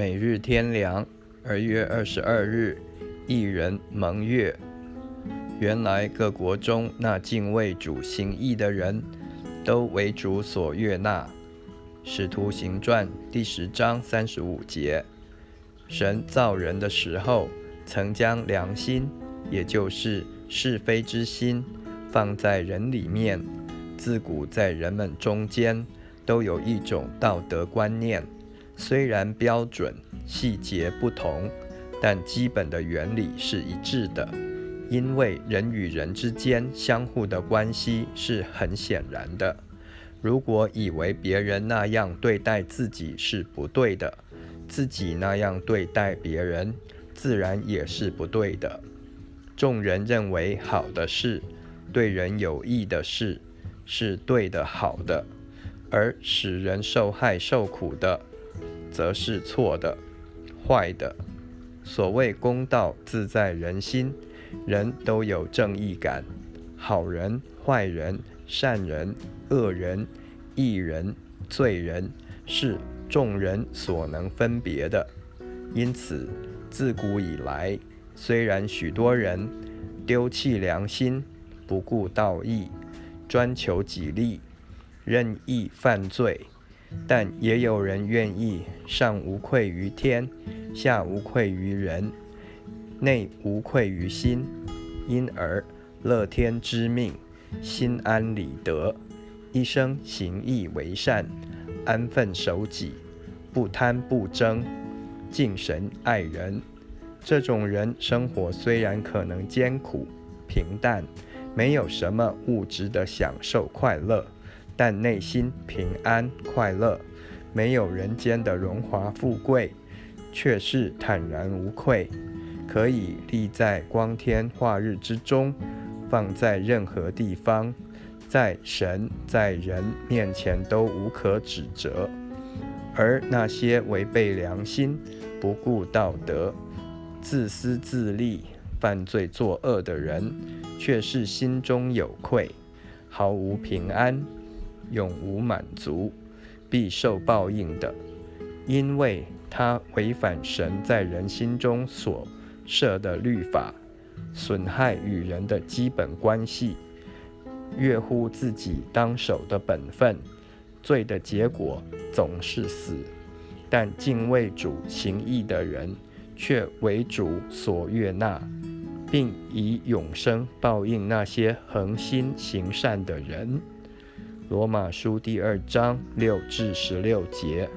每日天良，二月二十二日，一人蒙月。原来各国中那敬畏主行义的人，都为主所悦纳。使徒行传第十章三十五节，神造人的时候，曾将良心，也就是是非之心，放在人里面。自古在人们中间，都有一种道德观念。虽然标准细节不同，但基本的原理是一致的。因为人与人之间相互的关系是很显然的。如果以为别人那样对待自己是不对的，自己那样对待别人，自然也是不对的。众人认为好的事，对人有益的事，是对的、好的，而使人受害受苦的。则是错的、坏的。所谓公道自在人心，人都有正义感，好人、坏人、善人、恶人、义人、罪人，是众人所能分别的。因此，自古以来，虽然许多人丢弃良心，不顾道义，专求己利，任意犯罪。但也有人愿意上无愧于天，下无愧于人，内无愧于心，因而乐天知命，心安理得，一生行义为善，安分守己，不贪不争，敬神爱人。这种人生活虽然可能艰苦平淡，没有什么物质的享受快乐。但内心平安快乐，没有人间的荣华富贵，却是坦然无愧，可以立在光天化日之中，放在任何地方，在神在人面前都无可指责。而那些违背良心、不顾道德、自私自利、犯罪作恶的人，却是心中有愧，毫无平安。永无满足，必受报应的，因为他违反神在人心中所设的律法，损害与人的基本关系，越乎自己当守的本分，罪的结果总是死。但敬畏主行义的人，却为主所悦纳，并以永生报应那些恒心行善的人。罗马书第二章六至十六节。